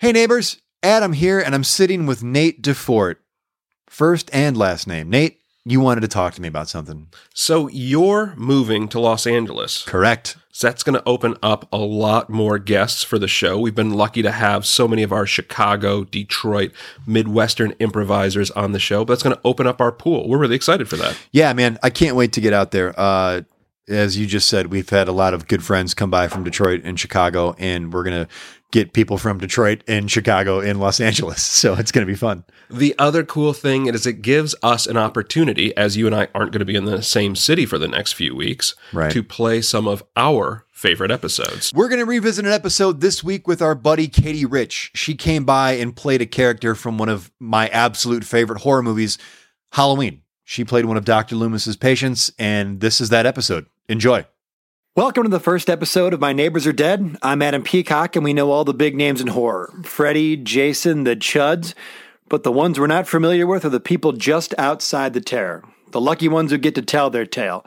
Hey, neighbors, Adam here, and I'm sitting with Nate DeFort. First and last name. Nate, you wanted to talk to me about something. So you're moving to Los Angeles. Correct. So that's going to open up a lot more guests for the show. We've been lucky to have so many of our Chicago, Detroit, Midwestern improvisers on the show, but that's going to open up our pool. We're really excited for that. Yeah, man, I can't wait to get out there. Uh, as you just said, we've had a lot of good friends come by from Detroit and Chicago, and we're going to get people from Detroit and Chicago in Los Angeles. So it's going to be fun. The other cool thing is it gives us an opportunity, as you and I aren't going to be in the same city for the next few weeks, Right. to play some of our favorite episodes. We're going to revisit an episode this week with our buddy Katie Rich. She came by and played a character from one of my absolute favorite horror movies, Halloween. She played one of Dr. Loomis's patients, and this is that episode. Enjoy. Welcome to the first episode of My Neighbors Are Dead. I'm Adam Peacock, and we know all the big names in horror Freddy, Jason, the Chuds. But the ones we're not familiar with are the people just outside the terror, the lucky ones who get to tell their tale.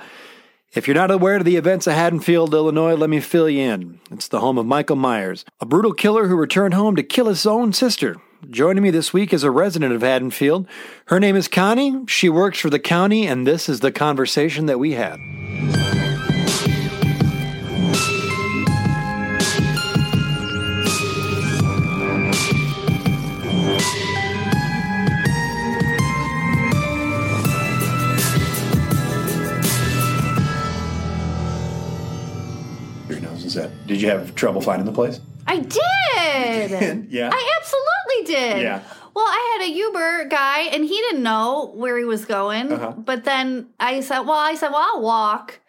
If you're not aware of the events of Haddonfield, Illinois, let me fill you in. It's the home of Michael Myers, a brutal killer who returned home to kill his own sister. Joining me this week is a resident of Haddonfield. Her name is Connie. She works for the county, and this is the conversation that we had. Did you have trouble finding the place? I did. Yeah. I absolutely did. Yeah. Well, I had a Uber guy, and he didn't know where he was going. Uh-huh. But then I said, "Well, I said, well, I'll walk."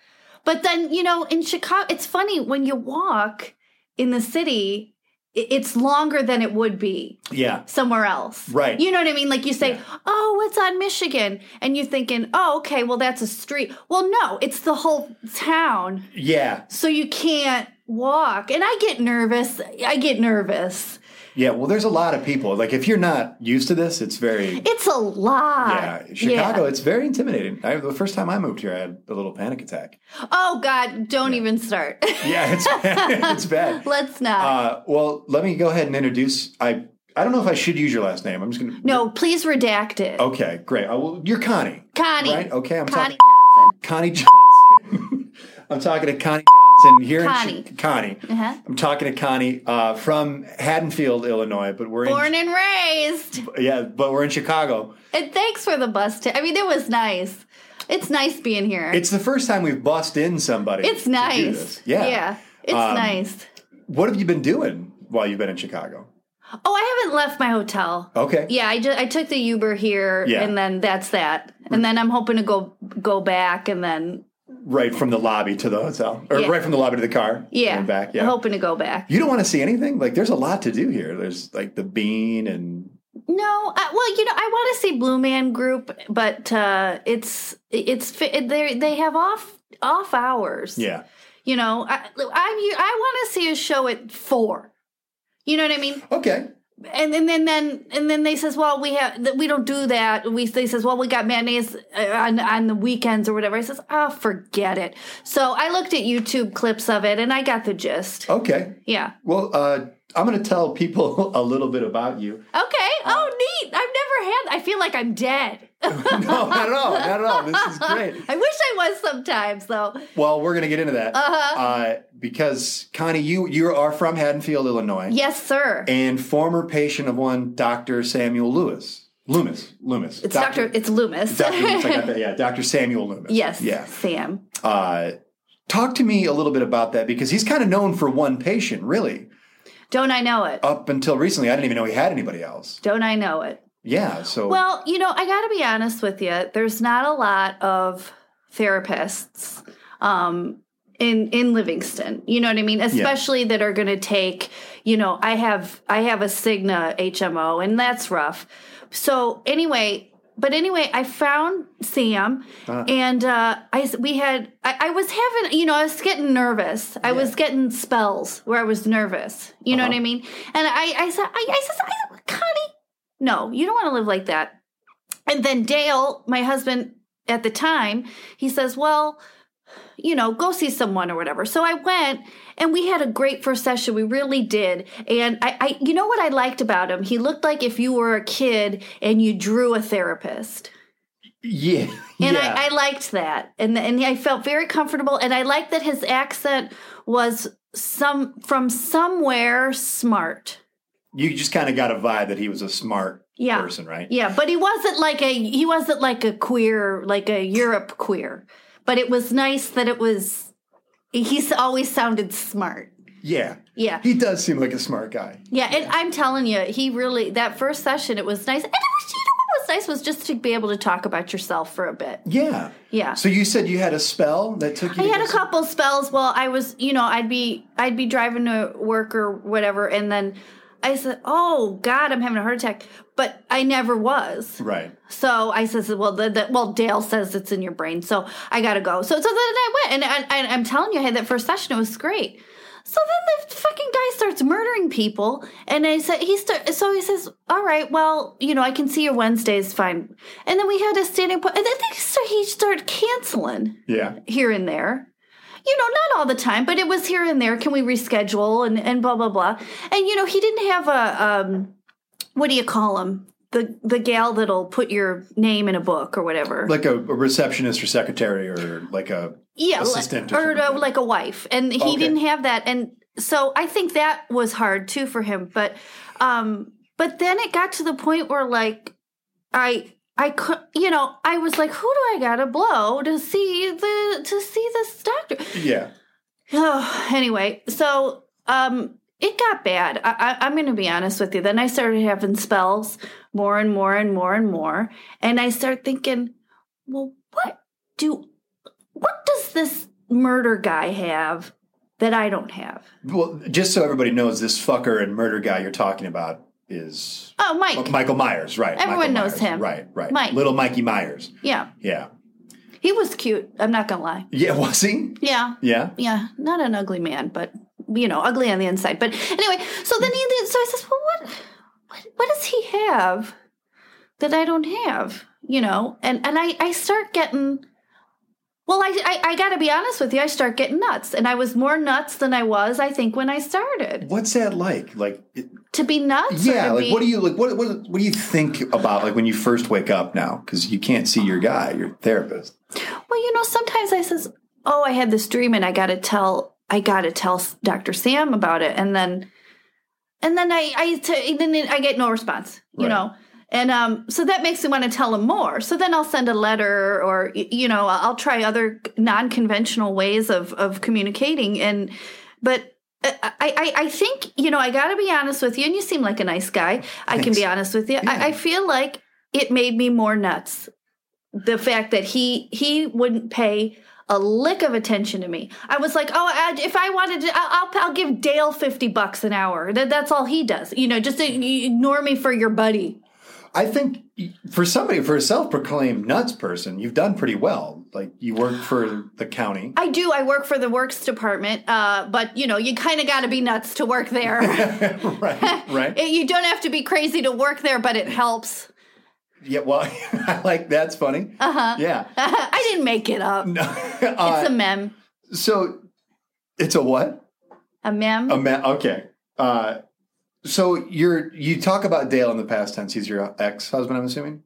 But then you know, in Chicago, it's funny when you walk in the city, it's longer than it would be Yeah. somewhere else. Right. You know what I mean? Like you say, "Oh, it's on Michigan," and you're thinking, "Oh, okay, well, that's a street." Well, no, it's the whole town Yeah. so you can't walk and i get nervous i get nervous Yeah. Well, there's a lot of people. Like, if you're not used to this, it's very. it's a lot Yeah. Chicago, Yeah. it's very intimidating. I, the first time I moved here, I had a little panic attack. oh god don't even start Yeah. It's, it's bad. let's not Uh, well, let me go ahead and introduce. I I don't know if I should use your last name. I'm just to. no please redact it Okay, great. Uh, well, you're Connie. connie Right? Okay, I'm connie talking. johnson Connie Johnson. I'm talking to Connie Johnson here Connie. in Chi- Connie. Uh-huh. I'm talking to Connie uh, from Haddonfield, Illinois, but we're born in and raised yeah, but we're in Chicago. and thanks for the bus t- i mean it was nice it's nice being here It's the first time we've bussed in somebody. It's nice. Yeah. yeah it's Um, nice What have you been doing while you've been in Chicago? oh i haven't left my hotel Okay. Yeah, I just I took the Uber here, Yeah. and then that's that. And then I'm hoping to go go back, and then Right from the lobby to the hotel, or Yeah. right from the lobby to the car. yeah, back. I'm Yeah. hoping to go back. You don't want to see anything. Like, there's a lot to do here. There's like the bean and No, I, well, you know, I want to see Blue Man Group, but uh, it's it's they they have off off hours. yeah. you know, I I, I want to see a show at four. You know what I mean? Okay. And and then then and then they says, well, we have we don't do that. We they says, well, we got matinees uh, on on the weekends or whatever. I says, oh, forget it. So I looked at YouTube clips of it and I got the gist. Okay. Yeah. Well, uh, I'm going to tell people a little bit about you. Okay. Oh, neat. I've never had. I feel like I'm dead. no, not at all. Not at all. This is great. I wish I was sometimes though. Well, we're going to get into that Uh-huh. uh, because Connie, you you are from Haddonfield, Illinois, Yes, sir. and former patient of one Dr. Samuel Lewis. Loomis. Loomis. It's Doctor. It's Loomis. Dr. Loomis, I got that. Yeah, Dr. Samuel Loomis. yes. Yeah. Sam. Uh, talk to me a little bit about that because he's kind of known for one patient, really. Don't I know it? Up until recently, I didn't even know he had anybody else. Don't I know it? Yeah. So. Well, you know, I got to be honest with you. There's not a lot of therapists um, in in Livingston. You know what I mean? Especially that are going to take. You know, I have I have a Cigna HMO, and that's rough. So anyway. But anyway, I found Sam, and uh, I we had I, I was having you know I was getting nervous. I was getting spells where I was nervous. You know what I mean? And I I said I, I said I, Connie, no, you don't want to live like that. And then Dale, my husband at the time, he says, Well, you know, go see someone or whatever. So I went and we had a great first session. We really did. And I, I you know what I liked about him? He looked like if you were a kid and you drew a therapist. Yeah. And yeah. I, I liked that. And and I felt very comfortable. And I liked that his accent was some from somewhere smart. you just kind of got a vibe that he was a smart Yeah. person, right? Yeah, but he wasn't like a he wasn't like a queer, like a Europe queer. But it was nice that it was he's always sounded smart. Yeah. Yeah. He does seem like a smart guy. Yeah, and I'm telling you, he really that first session it was nice. And it was you know what was nice was just to be able to talk about yourself for a bit. Yeah. Yeah. So you said you had a spell that took you I to had a couple spells. Well, I was, you know, I'd be, I'd be driving to work or whatever, and then I said, "Oh God, I'm having a heart attack," but I never was. Right. So I says, "Well, the, the, well, Dale says it's in your brain, so I got to go." So, so then I went, and I, I, I'm telling you, I had that first session; it was great. So then the fucking guy starts murdering people, and I said he start. So he says, "All right, well, you know, I can see your Wednesdays fine." And then we had a standing point, and then he start, he started canceling Yeah. here and there. You know, not all the time, but it was here and there. Can we reschedule and, and blah blah blah. And you know, he didn't have a um what do you call him? The the gal that'll put your name in a book or whatever. Like a, a receptionist or secretary or like a yeah, assistant or or, uh, like a wife. And he Okay. didn't have that and so I think that was hard too for him, but um but then it got to the point where like I I could, you know, I was like, who do I gotta blow to see the to see this doctor? yeah. Oh, anyway, so um, it got bad. I, I, I'm going to be honest with you. Then I started having spells more and more and more and more, and I start thinking, well, what do, what does this murder guy have that I don't have? Well, just so everybody knows, this fucker and murder guy you're talking about is Oh, Mike. Michael Myers, right? Everyone Michael knows Myers. him. right? Right. Mike. Little Mikey Myers. Yeah, Yeah. he was cute. I'm not gonna lie. Yeah. Was he? Yeah, Yeah. yeah, not an ugly man, but you know, ugly on the inside. But anyway, so then he did. So I says, well, what, what, what does he have that I don't have? You know, and and I I start getting. Well, I I, I got to be honest with you. I start getting nuts, and I was more nuts than I was, I think, when I started. What's that like? Like, it- To be nuts. yeah. Like, be, what do you like? What what what do you think about like when you first wake up now? Because you can't see your guy, your therapist. Well, you know, sometimes I says, "Oh, I had this dream, and I got to tell, I got to tell Dr. Sam about it," and then, and then I, I, t- then I get no response, you Right. know, and um, so that makes me want to tell him more. So then I'll send a letter, or you know, I'll try other non-conventional ways of of communicating, and but. uh, I, I, I think, you know, I got to be honest with you, and you seem like a nice guy. I can be honest with you. I, I feel like it made me more nuts the fact that he he wouldn't pay a lick of attention to me. I was like, oh, I, if I wanted to, I'll, I'll I'll give Dale fifty bucks an hour. That, that's all he does. You know, just ignore me for your buddy. I think for somebody, for a self-proclaimed nuts person, you've done pretty well. Like you work for the county. I do. I work for the works department, uh, but you know, you kind of got to be nuts to work there. right. Right. You don't have to be crazy to work there, but it helps. Yeah. Well, I like that's funny. Uh huh. Yeah. I didn't make it up. No. It's Uh, a mem. so it's a what? A mem. A mem. okay. Uh, so you're you talk about Dale in the past tense. He's your ex-husband, I'm assuming.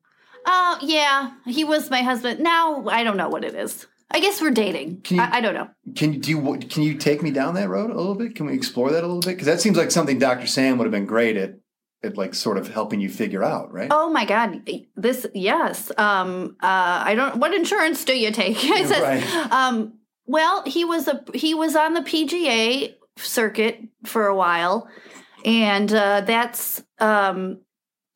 Oh, yeah. He was my husband. Now I don't know what it is. I guess we're dating. Can you- I, I don't know. Can you do you can you take me down that road a little bit? Can we explore that a little bit? Because that seems like something Dr. Sam would have been great at, at like sort of helping you figure out, right? Oh my God! This yes. Um. Uh. I don't. What insurance do you take? I says, Right. Um. Well, he was a he was on the PGA circuit for a while, and uh, that's um.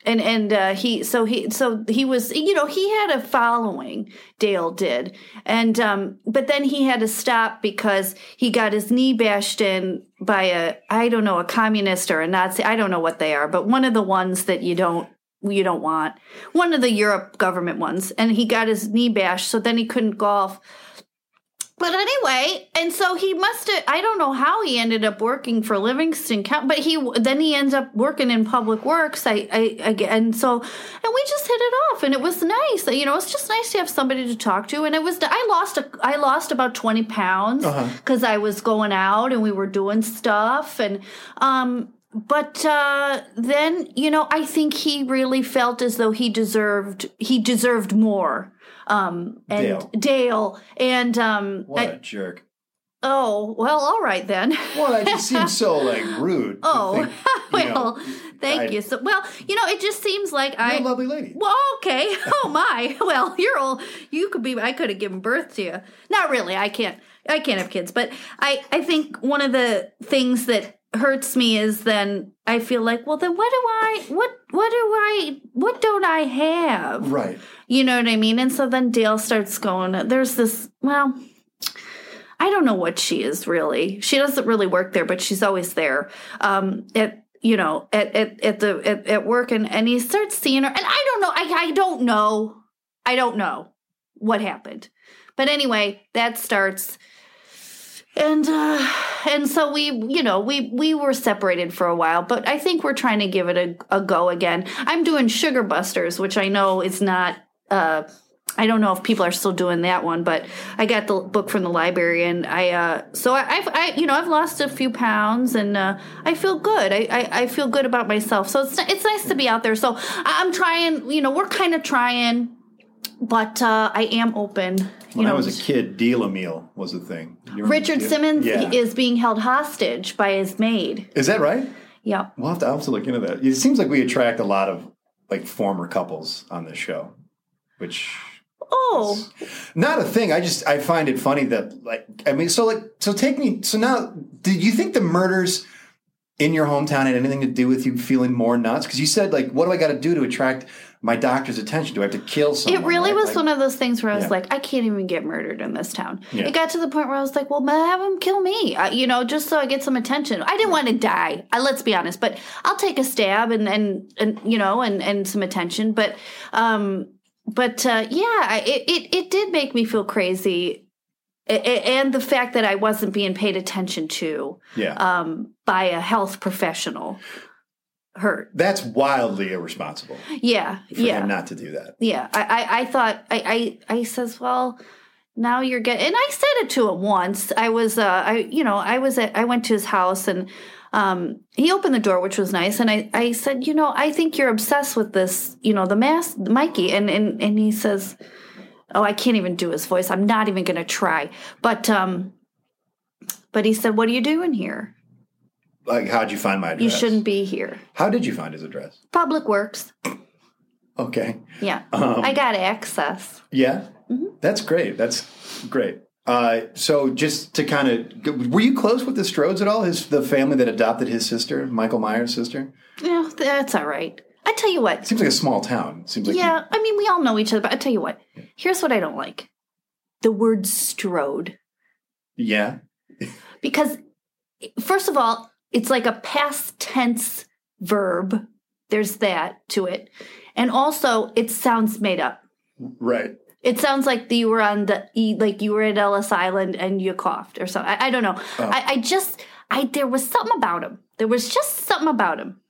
And and uh, he so he so he was you know he had a following Dale did. And um but then he had to stop because he got his knee bashed in by a I don't know a communist or a Nazi. I don't know what they are but one of the ones that you don't you don't want. One of the Europe government ones. And he got his knee bashed so then he couldn't golf but anyway, and so he must have. I don't know how he ended up working for Livingston County, but he then he ends up working in public works. I, I, and so and we just hit it off, and it was nice. You know, it's just nice to have somebody to talk to. And it was. I lost a. I lost about twenty pounds because I was going out and we were doing stuff, and um. But uh, then, you know, I think he really felt as though he deserved he deserved more. Um, and Dale. Dale and um, What I- a jerk. Oh, well, all right then. Well, that just seems so like rude. Oh, think, well, know, thank I- you. So, well, you know, it just seems like You're I. a lovely lady. Well, okay. Oh my. Well, you're all. You could be. I could have given birth to you. Not really. I can't. I can't have kids. But I. I think one of the things that hurts me is then I feel like, well, then what do I? What? What do I? What don't I have? Right. You know what I mean? And so then Dale starts going, there's this, well, I don't know what she is really. She doesn't really work there, but she's always there. Um, at, you know, at, at, at the, at, at work and, and he starts seeing her and I don't know. I, I don't know. I don't know what happened. But anyway, that starts and uh and so we you know we we were separated for a while but i think we're trying to give it a, a go again i'm doing sugar busters which i know is not uh I don't know if people are still doing that one, but I got the book from the library, and I uh, so I, I've I you know I've lost a few pounds, and uh, I feel good. I, I I feel good about myself. So it's it's nice to be out there. So I'm trying. You know, we're kind of trying, but uh, I am open. You When know, I was a kid, Deal-A-Meal was a thing. Richard Simmons Yeah. is being held hostage by his maid. Is that right? Yep. We'll have to, I'll have to look into that. It seems like we attract a lot of like former couples on this show, which Oh, not a thing. I just I find it funny that like I mean, so like so take me. So now, did you think the murders in your hometown had anything to do with you feeling more nuts? Because you said like, what do I got to do to attract my doctor's attention? Do I have to kill someone? it really right? was Like- one of those things where I was Yeah. like, I can't even get murdered in this town. Yeah. It got to the point where I was like, well, have him kill me, I, you know, just so I get some attention. I didn't want to die. I, let's be honest, but I'll take a stab and and and you know and and some attention. But um, but uh, yeah, it, it it did make me feel crazy. And the fact that I wasn't being paid attention to yeah. um, by a health professional hurt. That's wildly irresponsible Yeah, for yeah. him not to do that. Yeah, I, I, I thought I, I, I says, well, now you're getting, and I said it to him once. I was, uh, I, you know, I was at, I went to his house and, um, he opened the door, which was nice, and I, I said, you know, I think you're obsessed with this, you know, the mask, Mikey, and and and he says, oh, I can't even do his voice. I'm not even going to try, but um, but he said, what are you doing here? Like, how'd you find my address? You shouldn't be here. How did you find his address? Public Works. Okay. Yeah, Um, I got access. Yeah, Mm-hmm. that's great. That's great. Uh, so, just to kind of, were you close with the Strodes at all? His the family that adopted his sister, Michael Myers' sister. Yeah, that's all right. I tell you what, Seems like a small town. Seems like Yeah, I mean, we all know each other, but I tell you what. Here's what I don't like: the word "strode," yeah, because first of all, it's like a past tense verb. There's that to it, and also it sounds made up. right. It sounds like you were on the like you were at Ellis Island and you coughed or something. I, I don't know. Oh. I, I just I there was something about him. There was just something about him.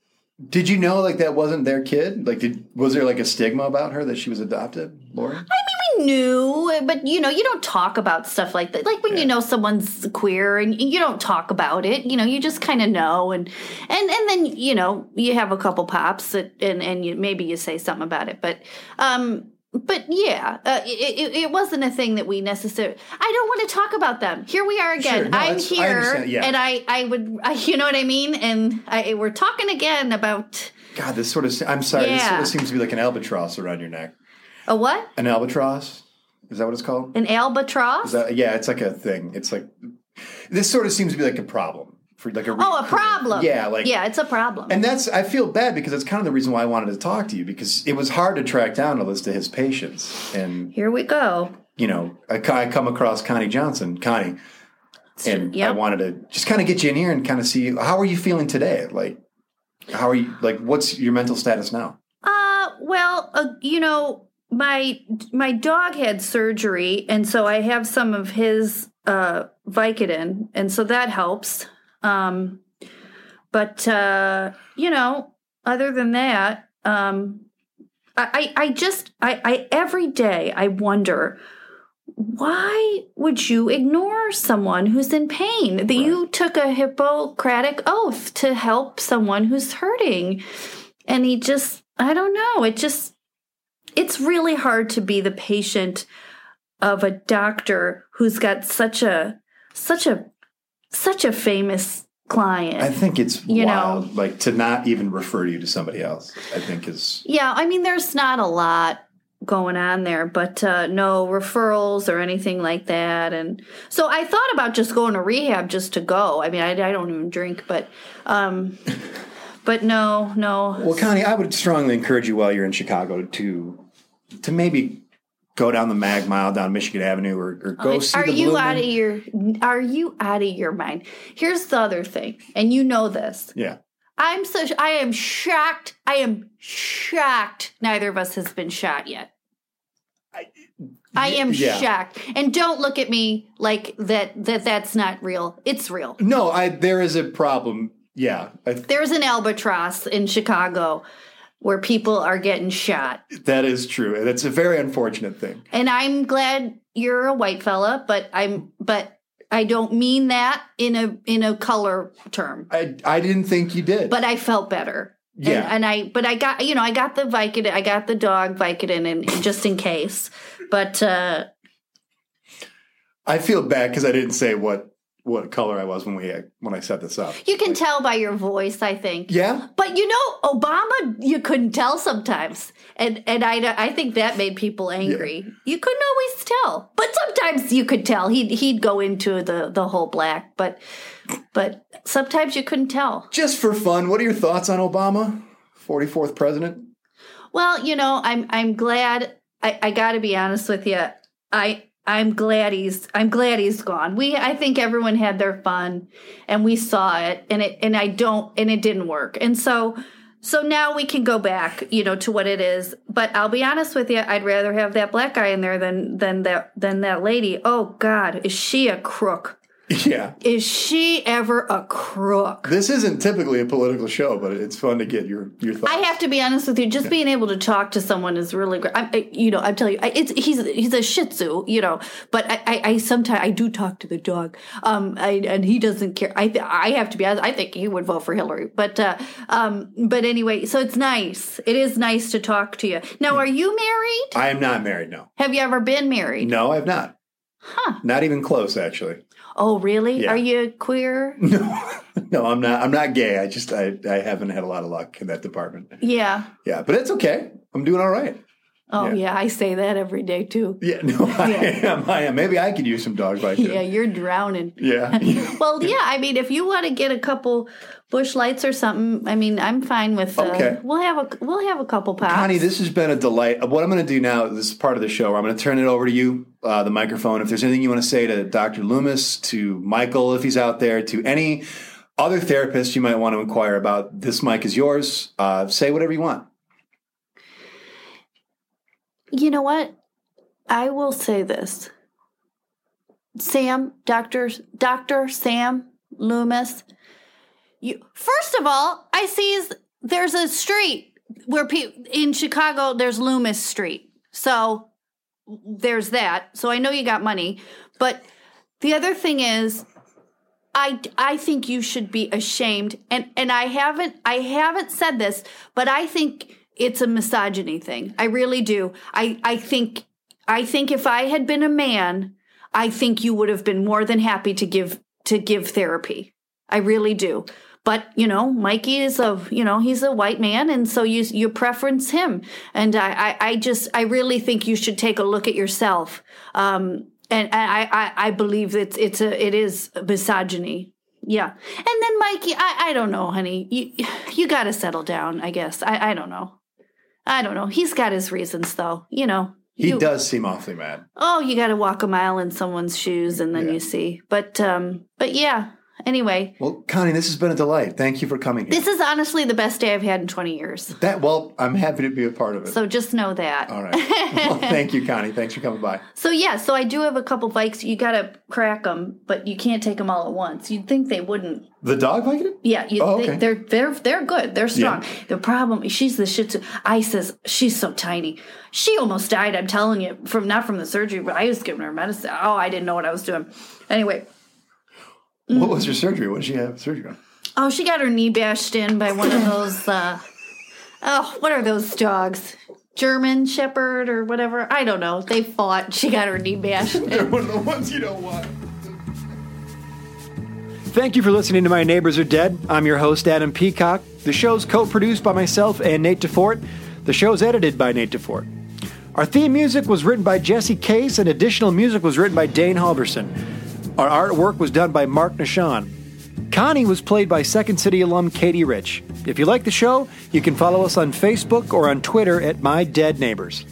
Did you know like that wasn't their kid? Like, did was there like a stigma about her that she was adopted, Laurie? I knew, but you know, you don't talk about stuff like that. Like when you know someone's queer and you don't talk about it, you know, you just kind of know, and and and then you know you have a couple pops that, and and you, maybe you say something about it, but um. But yeah, uh, it, it, wasn't a thing that we necessarily. I don't want to talk about them. Here we are again. Sure, no, I'm that's- I here, yeah. and I, I would, I, you know what I mean. And I, we're talking again about God, this sort of. I'm sorry. This sort of seems to be like an albatross around your neck. A what? An albatross? Is that what it's called? An albatross? Is that, yeah, it's like a thing. It's like this sort of seems to be like a problem for like a oh, a problem. Yeah, like yeah, it's a problem. And that's I feel bad because it's kind of the reason why I wanted to talk to you because it was hard to track down a list of his patients, and Here we go. you know I, I come across Connie Johnson, Connie, and I wanted to just kind of get you in here and kind of see how are you feeling today, like how are you, like what's your mental status now? Uh, well, uh, you know, my my dog had surgery, and so I have some of his uh, Vicodin, and so that helps. Um, but uh, you know, other than that, um, I, I, just, I, I every day I wonder why would you ignore someone who's in pain? That you took a Hippocratic oath to help someone who's hurting, and he just, I don't know, it just, it's really hard to be the patient of a doctor who's got such a such a such a famous client. I think it's You wild. know. like to not even refer you to somebody else. I think is yeah, I mean there's not a lot going on there, but uh, no referrals or anything like that. And so I thought about just going to rehab just to go. I mean, I, I don't even drink, but um, but no, no. well, Connie. I would strongly encourage you while you're in Chicago to to maybe go down the Mag Mile down Michigan Avenue or, or go see are the you out of your are you out of your mind? Here's the other thing, and you know this. Yeah. I'm so I am shocked. I am shocked. Neither of us has been shot yet. I am yeah. shocked. And don't look at me like that. That that's not real. It's real. No, I there is a problem. Yeah, There's an albatross in Chicago where people are getting shot, that is true, and it's a very unfortunate thing. and I'm glad you're a white fella. But I'm but I don't mean that in a in a color term. I I didn't think you did, But I felt better. And- Yeah. And, I, but I got, you know, I got the Vicodin, I got the dog Vicodin and just in case. But, uh, I feel bad because I didn't say what what color I was when we when I set this up. you can tell by your voice, I think. Yeah, But you know, Obama, you couldn't tell sometimes. And, and I, I think that made people angry. You couldn't always tell, but sometimes you could tell. He'd, he'd go into the, the whole black, but, but sometimes you couldn't tell. just for fun. What are your thoughts on Obama, forty fourth president? Well, you know, I'm I'm glad. I, I got to be honest with you. I I'm glad he's I'm glad he's gone. We I think everyone had their fun, and we saw it, and it and I don't and it didn't work, and so so now we can go back, you know, to what it is. But I'll be honest with you. I'd rather have that black guy in there than than that than that lady. Oh God, is she a crook? Yeah, Is she ever a crook? this isn't typically a political show, but it's fun to get your your thoughts. I have to be honest with you. Just being able to talk to someone is really great. I'm, you know, I'm telling you, it's he's he's a Shih Tzu, you know. But I, I, I sometimes I do talk to the dog, um, I, and he doesn't care. I I have to be honest. I think he would vote for Hillary, but uh, um, but anyway, so it's nice. It is nice to talk to you. Now, are you married? I am not married. No, Have you ever been married? no, I've not. Huh? Not even close, actually. Oh, really? Yeah. Are you queer? No, no, I'm not. I'm not gay. I just I I haven't had a lot of luck in that department. Yeah. Yeah, but it's okay. I'm doing all right. Oh, Yeah. yeah. I say that every day too. Yeah, no, I am. I am. Maybe I could use some dog bite. Yeah, you're drowning. yeah. Well, yeah, I mean, if you want to get a couple Busch Lights or something, I mean, I'm fine with. Uh, Okay. We'll have a we'll have a couple pops. Connie, this has been a delight. What I'm going to do now, this is part of the show. Where I'm going to turn it over to you, uh, the microphone. If there's anything you want to say to Dr. Loomis, to Michael, if he's out there, to any other therapist you might want to inquire about, this mic is yours. Uh, say whatever you want. You know what? I will say this. Sam, Doctor Doctor Sam Loomis. You first of all, I see there's a street where people in Chicago. There's Loomis Street, so there's that. So I know you got money, but the other thing is, I I think you should be ashamed, and and I haven't I haven't said this, but I think it's a misogyny thing. I really do. I I think I think if I had been a man, I think you would have been more than happy to give to give therapy. I really do. But you know, Mikey is a you know he's a white man, and so you you preference him. And I I, I just I really think you should take a look at yourself. Um, and I I, I believe it's it's a it is misogyny. Yeah. And then Mikey, I I don't know, honey. You you got to settle down. I guess I I don't know. I don't know. He's got his reasons, though. You know. He you- does seem awfully mad. Oh, you got to walk a mile in someone's shoes, and then Yeah. you see. But um, but yeah, Anyway, Well, Connie, this has been a delight. Thank you for coming here. this is honestly the best day I've had in 20 years. that well, I'm happy to be a part of it. So just know that. All right. well, thank you, Connie. Thanks for coming by. So yeah, so I do have a couple bikes. You gotta crack them, but you can't take them all at once. You'd think they wouldn't. The dog Vicodin? Yeah, you, Oh, they, okay. they're they're they're good. They're strong. Yeah. The problem, is she's the Shih Tzu. I says she's so tiny. She almost died. I'm telling you, from not from the surgery, but I was giving her medicine. Oh, I didn't know what I was doing. Anyway, What was her surgery? What did she have surgery on? oh, she got her knee bashed in by one of those. uh Oh, what are those dogs? German Shepherd or whatever. I don't know. They fought. She got her knee bashed in. They're one of the ones you don't want. Thank you for listening to My Neighbors Are Dead. I'm your host, Adam Peacock. The show's co produced by myself and Nate DeFort. The show's edited by Nate DeFort. Our theme music was written by Jesse Case, and additional music was written by Dane Halverson. Our artwork was done by Mark Nishan. Connie was played by Second City alum Katie Rich. If you like the show, you can follow us on Facebook or on Twitter at My Dead Neighbors.